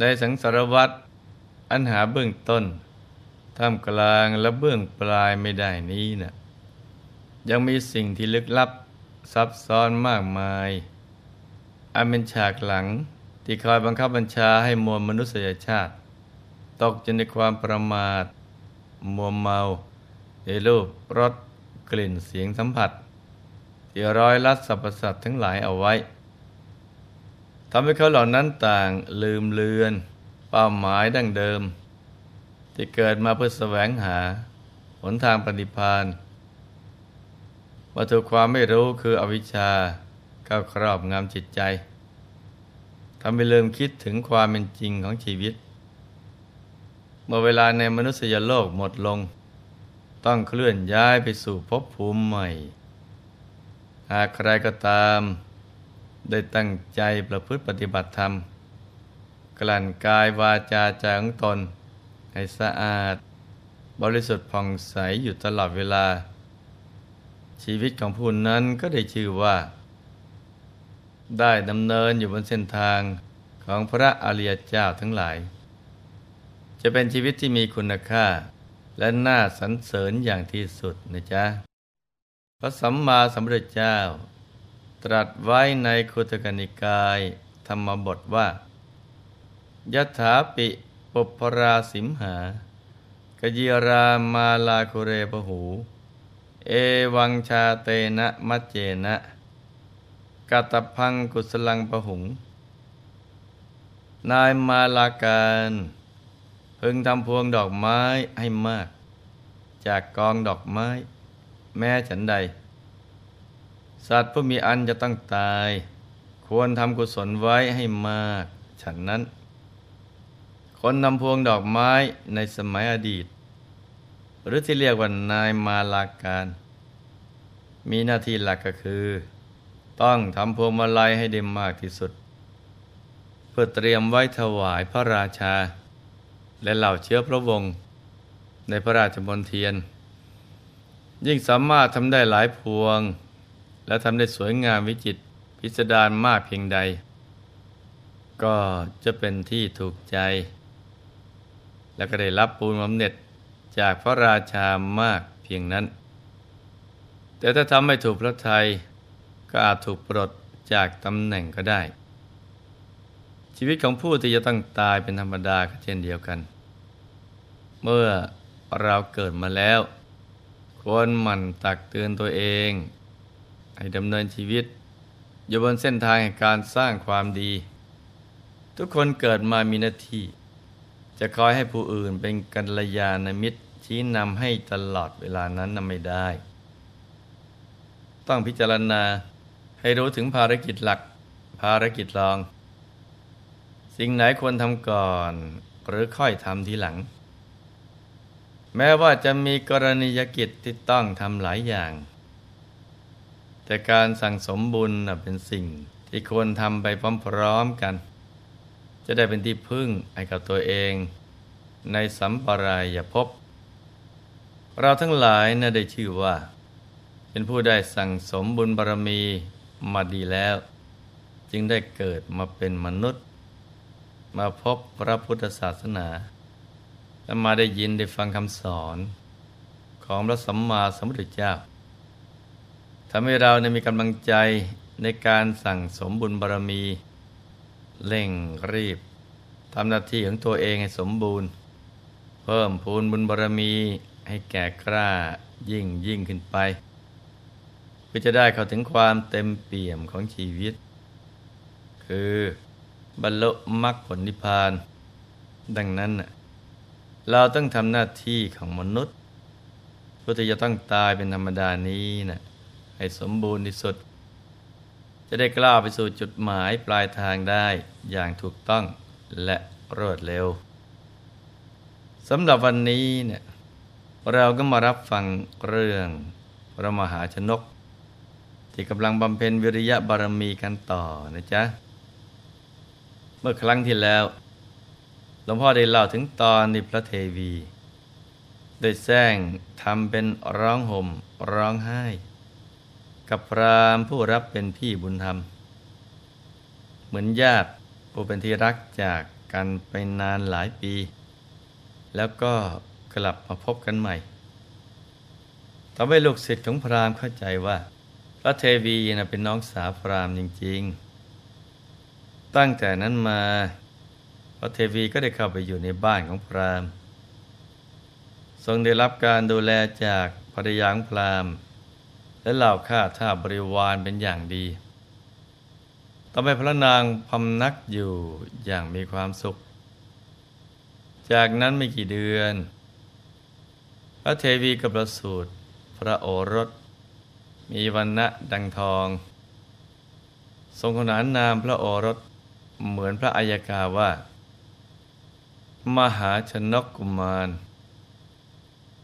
ในสังสารวัตรอันหาเบื้องต้นท่ามกลางและเบื้องปลายไม่ได้นี้นะ่ะยังมีสิ่งที่ลึกลับซับซ้อนมากมาย อันเป็นฉากหลังที่คอยบังคับบัญชาให้มวลมนุษยชาติ ตกจนในความประมาท มัวเมาในรูปรสกลิ่นเสียงสัมผัสที่ร้อยลัดสรรพสัตว์ทั้งหลายเอาไว้ ทำให้เขาเหล่านั้นต่างลืมเลือน เป้าหมายดั้งเดิม ที่เกิดมาเพื่อแสวงหาหนทางปฏิพานวัตถุความไม่รู้คืออวิชชาเข้าครอบงำจิตใจทำให้ลืมคิดถึงความเป็นจริงของชีวิต เมื่อเวลาในมนุษยโลกหมดลง ต้องเคลื่อนย้ายไปสู่ภพภูมิใหม่ หากใครก็ตาม ได้ตั้งใจประพฤติปฏิบัติธรรม กลั่นกายวาจาใจของตน ให้สะอาด บริสุทธิ์ผ่องใสอยู่ตลอดเวลา ชีวิตของผู้นั้นก็ได้ชื่อว่า ได้ดำเนินอยู่บนเส้นทางของพระอริยเจ้าทั้งหลาย จะเป็นชีวิตที่มีคุณค่า และน่าสรรเสริญอย่างที่สุดนะจ๊ะพระสัมมาสัมพุทธเจ้า ตรัสไว้ในคุตกนิกาย ธรรมบทว่ายถาปิปุพราสิมหากยีรามาลาคุเรปหู เอวังชาเตนะมัจเจนะกัตพังกุสลังปะหุง นายมาลาการ พึงทำพวงดอกไม้ให้มาก จากกองดอกไม้ แม้ฉันใด สัตว์ผู้มีอันจะต้องตาย ควรทำกุศลไว้ให้มากฉันนั้น คนทำพวงดอกไม้ในสมัยอดีต หรือที่เรียกว่านายมาลาการ มีหน้าที่หลักก็คือ ต้องทำพวงมาลัยให้ได้มากที่สุด เพื่อเตรียมไว้ถวายพระราชา และเหล่าเชื้อพระวงศ์ในพระราชมณเทียน ยิ่งสามารถทำได้หลายพวง และทำได้สวยงามวิจิตพิสดารมากเพียงใด ก็จะเป็นที่ถูกใจ และก็ได้รับปูนบำเหน็จจากพระราชามากเพียงนั้น แต่ถ้าทำไม่ถูกพระทัยก็อาจถูกปลดจากตำแหน่งก็ได้ ชีวิตของผู้ที่จะต้องตายเป็นธรรมดาก็เช่นเดียวกัน เมื่อเราเกิดมาแล้วควรหมั่นตักเตือนตัวเอง ให้ดำเนินชีวิต อยู่บนเส้นทางแห่งการสร้างความดี ทุกคนเกิดมามีหน้าที่ จะคอยให้ผู้อื่นเป็นกัลยาณมิตรชี้นำให้ตลอดเวลานั้นนำไม่ได้ ต้องพิจารณาให้รู้ถึงภารกิจหลัก ภารกิจรอง สิ่งไหนควรทำก่อน หรือค่อยทำทีหลัง แม้ว่าจะมีกรณียกิจที่ต้องทำหลายอย่าง แต่การสั่งสมบุญเป็นสิ่งที่ควรทำไปพร้อมๆกัน จะได้เป็นที่พึ่งให้กับตัวเอง ในสัมปรายภพเราทั้งหลายนะได้ชื่อว่า เป็นผู้ได้สั่งสมบุญบารมีมาดีแล้ว จึงได้เกิดมาเป็นมนุษย์ มาพบพระพุทธศาสนาและมาได้ยินได้ฟังคำสอน ของพระสัมมาสัมพุทธเจ้า ทำให้เราในมีกำลังใจในการสั่งสมบุญบารมี เร่งรีบทำหน้าที่ของตัวเองให้สมบูรณ์ เพิ่มพูนบุญบารมีให้แก่กล้ายิ่งยิ่งขึ้นไปเพื่อจะได้เข้าถึงความเต็มเปี่ยมของชีวิต คือบรรลุมรรคผลนิพพาน ดังนั้น เราต้องทำหน้าที่ของมนุษย์เพื่อที่จะต้องตายเป็นธรรมดานี้น่ะ ให้สมบูรณ์ที่สุด จะได้กล้าไปสู่จุดหมายปลายทางได้อย่างถูกต้องและรวดเร็วสำหรับวันนี้เนี่ยเราก็มารับฟังเรื่องพระมหาชนก ที่กำลังบำเพ็ญวิริยะบารมีกันต่อนะจ๊ะ เมื่อครั้งที่แล้วหลวงพ่อได้เล่าถึงตอนในพระเทวีได้แซงทำเป็นร้องห่มร้องไห้ กับพรามผู้รับเป็นพี่บุญธรรม เหมือนญาติผู้เป็นที่รักจากกันไปนานหลายปี แล้วก็กลับมาพบกันใหม่ทำให้ลูกศิษย์ของพรามเข้าใจว่า พระเทวีนะเป็นน้องสาวพรามจริง ๆ ตั้งแต่นั้นมา พระเทวีก็ได้เข้าไปอยู่ในบ้านของพรามทรงได้รับการดูแลจากภรรยาของพรามณ์ และเหล่าข้าท่าบริวารเป็นอย่างดี ต่อไปพระนางพำนักอยู่อย่างมีความสุข จากนั้นไม่กี่เดือน พระเทวีกับประสูตรพระโอรส มีวันณะดังทอง ทรงขนานนามพระโอรสเหมือนพระอัยกาว่า มหาชนกกุมาร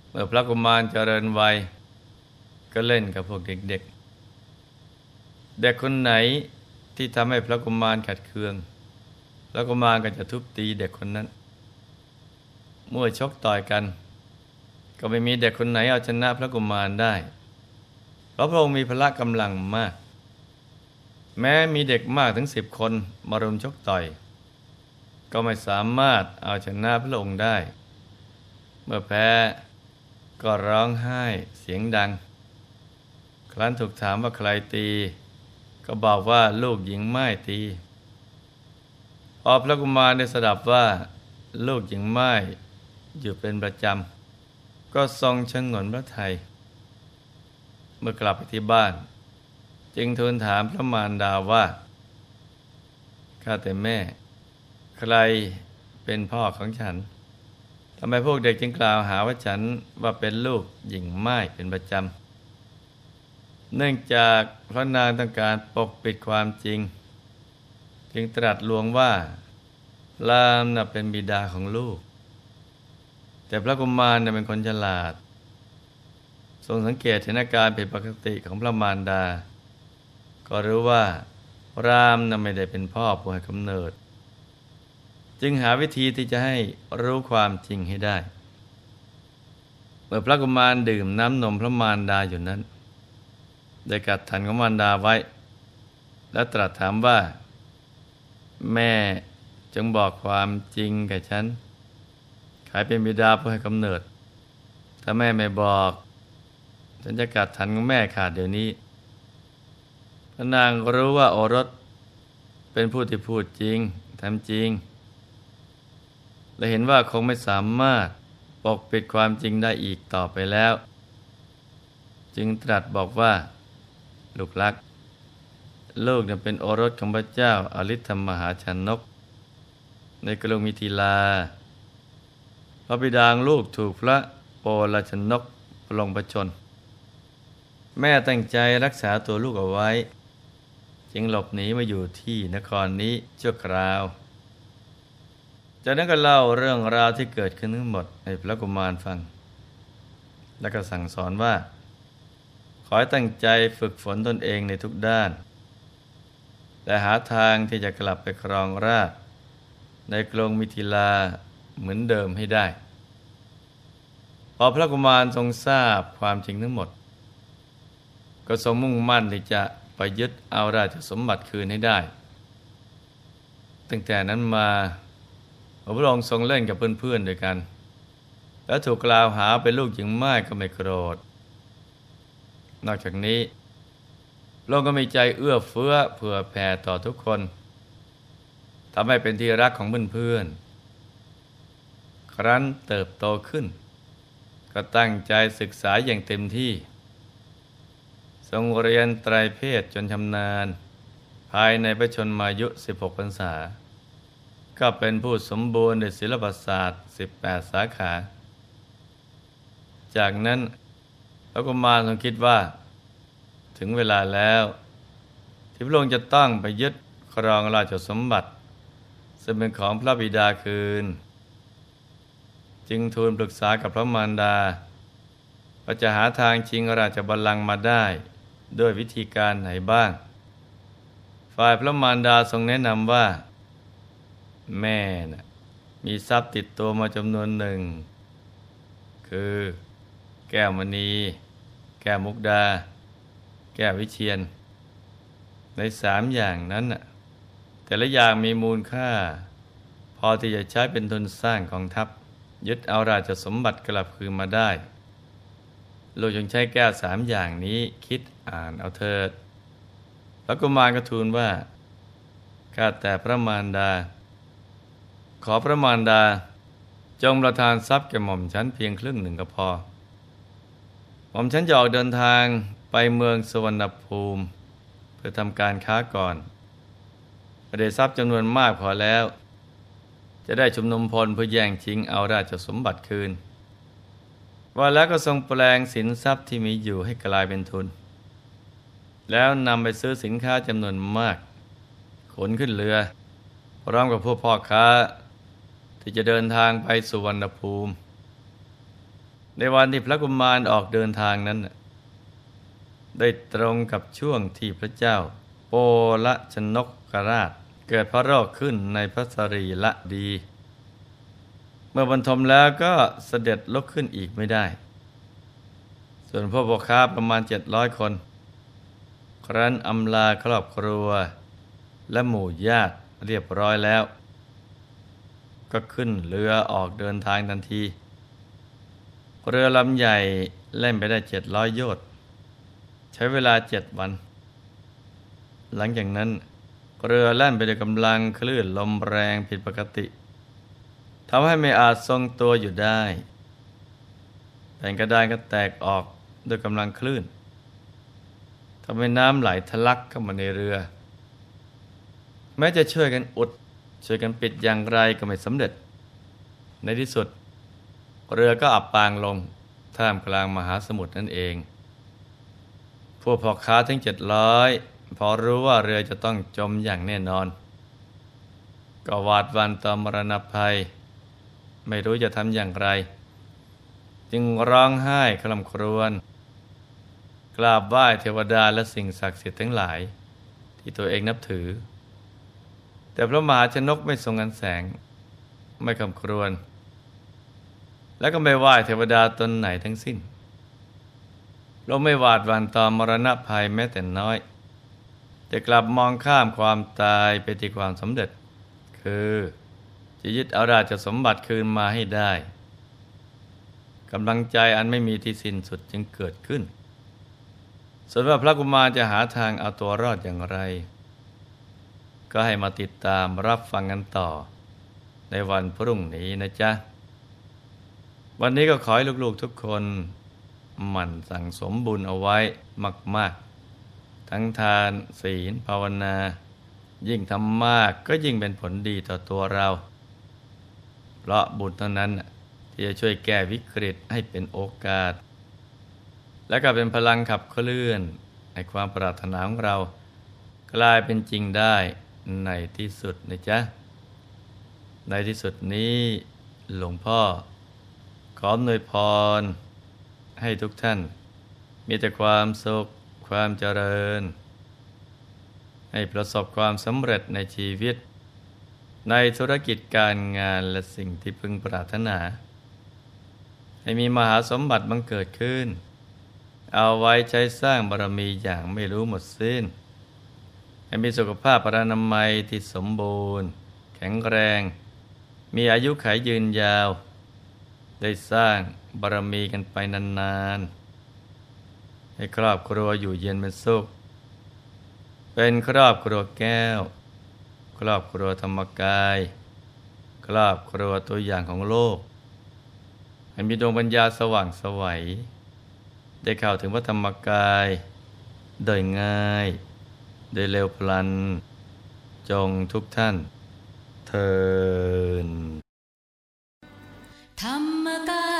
เมื่อพระกุมารเจริญวัย ก็เล่นกับพวกเด็กๆ เด็กคนไหนที่ทำให้พระกุมารขัดเคือง พระกุมารก็จะทุบตีเด็กคนนั้น เมื่อชกต่อยกัน ก็ไม่มีเด็กคนไหนเอาชนะพระกุมารได้ เพราะพระองค์มีพละกำลังมาก แม้มีเด็กมากถึงสิบคนมารุมชกต่อย ก็ไม่สามารถเอาชนะพระองค์ได้ เมื่อแพ้ก็ร้องไห้เสียงดัง ครั้นถูกถามว่าใครตี ก็บอกว่าลูกหญิงไม่ตีพอพระกุมารได้สดับว่า ลูกหญิงไม่อยู่เป็นประจำ ก็ทรงชงนพระไทย เมื่อกลับไปที่บ้าน จึงทูลถามพระมารดาว่าข้าแต่แม่ ใครเป็นพ่อของฉันทำไมพวกเด็กจึงกล่าวหาว่าฉันว่าเป็นลูกหญิงไม้เป็นประจำ เนื่องจากพระนางต้องการปกปิดความจริง จึงตรัสลวงว่าลามน่ะเป็นบิดาของลูก แต่พระกุมารน่ะเป็นคนฉลาด ทรงสังเกตเห็นอาการผิดปกติของพระมารดา ก็รู้ว่า รามน่ะไม่ได้เป็นพ่อผู้ให้กำเนิด จึงหาวิธีที่จะให้รู้ความจริงให้ได้ เมื่อพระกุมารดื่มน้ำนมพระมารดาอยู่นั้น ได้กัดทันของมารดาไว้ และตรัสถามว่า แม่จงบอกความจริงแก่ฉันใครเป็นบิดาผู้ให้กำเนิด ถ้าแม่ไม่บอก ฉันจะกัดทันของแม่ขาดเดี๋ยวนี้พระนางรู้ว่าโอรสเป็นผู้ที่พูดจริงทำจริง และเห็นว่าคงไม่สามารถปกปิดความจริงได้อีกต่อไปแล้ว จึงตรัสบอกว่า ลูกรัก ลูกเนี่ยเป็นโอรสของพระเจ้าอาริธรรมมหาชนก ในกรุงมิถิลา พระบิดาลูกถูกพระโปลชนกปลงประชน แม่ตั้งใจรักษาตัวลูกเอาไว้ จึงหลบหนีมาอยู่ที่นครนี้ชั่วคราว จากนั้นก็เล่าเรื่องราวที่เกิดขึ้นทั้งหมดให้พระกุมารฟัง แล้วก็สั่งสอนว่า ขอให้ตั้งใจฝึกฝนตนเองในทุกด้านแต่หาทางที่จะกลับไปครองราชในกรงมิถิลาเหมือนเดิมให้ได้ พอพระกุมารทรงทราบความจริงทั้งหมด ก็ทรงมุ่งมั่นที่จะไปยึดเอาราชสมบัติคืนให้ได้ ตั้งแต่นั้นมาพระองค์ทรงเล่นกับเพื่อนๆด้วยกัน แล้วถูกกล่าวหาเป็นลูกหญิงไม้ก็ไม่โกรธ นอกจากนี้พระองค์ก็มีใจเอื้อเฟื้อเผื่อแผ่ต่อทุกคนทำให้เป็นที่รักของเพื่อนๆ ครั้นเติบโตขึ้น ก็ตั้งใจศึกษาอย่างเต็มที่ ทรงเรียนไตรเพศจนชำนาญ ภายในพระชนมายุ 16 พรรษา ก็เป็นผู้สมบูรณ์ในศิลปศาสตร์ 18 สาขา จากนั้น พระกุมารทรงคิดว่า ถึงเวลาแล้ว ที่พระองค์จะต้องไปยึดครองราชสมบัติ ซึ่งเป็นของพระบิดาคืน จึงทูลปรึกษากับพระมารดาว่าจะหาทางชิงราชบัลลังก์มาได้ด้วยวิธีการไหนบ้าง ฝ่ายพระมารดาทรงแนะนำว่า แม่นะมีทรัพย์ติดตัวมาจำนวนหนึ่ง คือแก้วมณี แก้วมุกดา แก้ววิเชียน ในสามอย่างนั้นแต่ละอย่างมีมูลค่า พอที่จะใช้เป็นทุนสร้างกองทัพ ยึดเอาราชสมบัติกลับคืนมาได้ลูกจงใช้แก้วสามอย่างนี้คิดอ่านเอาเถิดพระกุมารก็ทูลว่าข้าแต่พระมารดา ขอพระมารดา จงประทานทรัพย์แก่หม่อมฉันเพียงครึ่งหนึ่งก็พอ หม่อมฉันจะออกเดินทางไปเมืองสวรรณภูมิ เพื่อทำการค้าก่อนได้ทรัพย์จำนวนมากพอแล้ว จะได้ชุมนุมพลเพื่อแย่งชิงเอาราชสมบัติคืน ว่าแล้วก็ทรงแปลงสินทรัพย์ที่มีอยู่ให้กลายเป็นทุน แล้วนำไปซื้อสินค้าจำนวนมาก ขนขึ้นเรือ พร้อมกับพวกพ่อค้า ที่จะเดินทางไปสุวรรณภูมิ ในวันที่พระกุมารออกเดินทางนั้น ได้ตรงกับช่วงที่พระเจ้า โปละชนกกราช เกิดพระโรคขึ้นในพระสรีละดี เมื่อบรรทมแล้วก็เสด็จลุกขึ้นอีกไม่ได้ ส่วนพวกพ่อค้าประมาณเจ็ดร้อยคน ครั้นอำลาครอบครัว และหมู่ญาติเรียบร้อยแล้ว ก็ขึ้นเรือออกเดินทางทันที เรือลำใหญ่เล่นไปได้เจ็ดร้อยโยชน์ใช้เวลาเจ็ดวัน หลังจากนั้น เรือแล่นไปด้วยกำลังคลื่นลมแรงผิดปกติทำให้ไม่อาจทรงตัวอยู่ได้แผ่นกระดานก็แตกออกด้วยกำลังคลื่นทำให้น้ำไหลทะลักเข้ามาในเรือ แม้จะช่วยกันอุด ช่วยกันปิดอย่างไรก็ไม่สำเร็จ ในที่สุด เรือก็อับปางลงท่ามกลางมหาสมุทรนั่นเอง พวกพ่อค้าทั้งเจ็ดร้อยพอรู้ว่าเรือจะต้องจมอย่างแน่นอน ก็หวาดวันต่อมรณภัย ไม่รู้จะทำอย่างไร จึงร้องไห้คลำครวญกราบไหว้เทวดาและสิ่งศักดิ์สิทธิ์ทั้งหลาย ที่ตัวเองนับถือ แต่พระมหาชนกไม่ทรงงันแสง ไม่คำครวญ และก็ไม่ไหว้เทวดาตนไหนทั้งสิ้น เราไม่หวาดหวั่นต่อมรณะภัยแม้แต่น้อยแต่กลับมองข้ามความตายไปที่ความสำเร็จ คือจะยึดเอาราชสมบัติคืนมาให้ได้กำลังใจอันไม่มีที่สิ้นสุดจึงเกิดขึ้น ส่วนว่าพระกุมารจะหาทางเอาตัวรอดอย่างไร ก็ให้มาติดตามรับฟังกันต่อในวันพรุ่งนี้นะจ๊ะ วันนี้ก็ขอให้ลูกๆทุกคนหมั่นสั่งสมบุญเอาไว้มาก ๆ ทั้งทานศีลภาวนา ยิ่งทำมากก็ยิ่งเป็นผลดีต่อตัวเรา เพราะบุญเท่านั้นที่จะช่วยแก้วิกฤตให้เป็นโอกาส และก็เป็นพลังขับเคลื่อนให้ความปรารถนาของเรา กลายเป็นจริงได้ในที่สุดนะจ๊ะ ในที่สุดนี้หลวงพ่อ ขออำนวยพร ให้ทุกท่าน มีแต่ความสุข ความเจริญ ให้ประสบความสำเร็จในชีวิต ในธุรกิจการงานและสิ่งที่พึงปรารถนา ให้มีมหาสมบัติบังเกิดขึ้น เอาไว้ใช้สร้างบารมีอย่างไม่รู้หมดสิ้น ให้มีสุขภาพปรานามัยที่สมบูรณ์ แข็งแรง มีอายุขัยยืนยาว ได้สร้างบารมีกันไปนานๆ ให้ครอบครัวอยู่เย็นเป็นสุข เป็นครอบครัวแก้ว ครอบครัวธรรมกาย ครอบครัวตัวอย่างของโลก ให้มีดวงปัญญาสว่างสวัย ได้เข้าถึงพระธรรมกาย โดยง่าย โดยเร็วพลัน จงทุกท่าน เทิน ธรรมกายเจ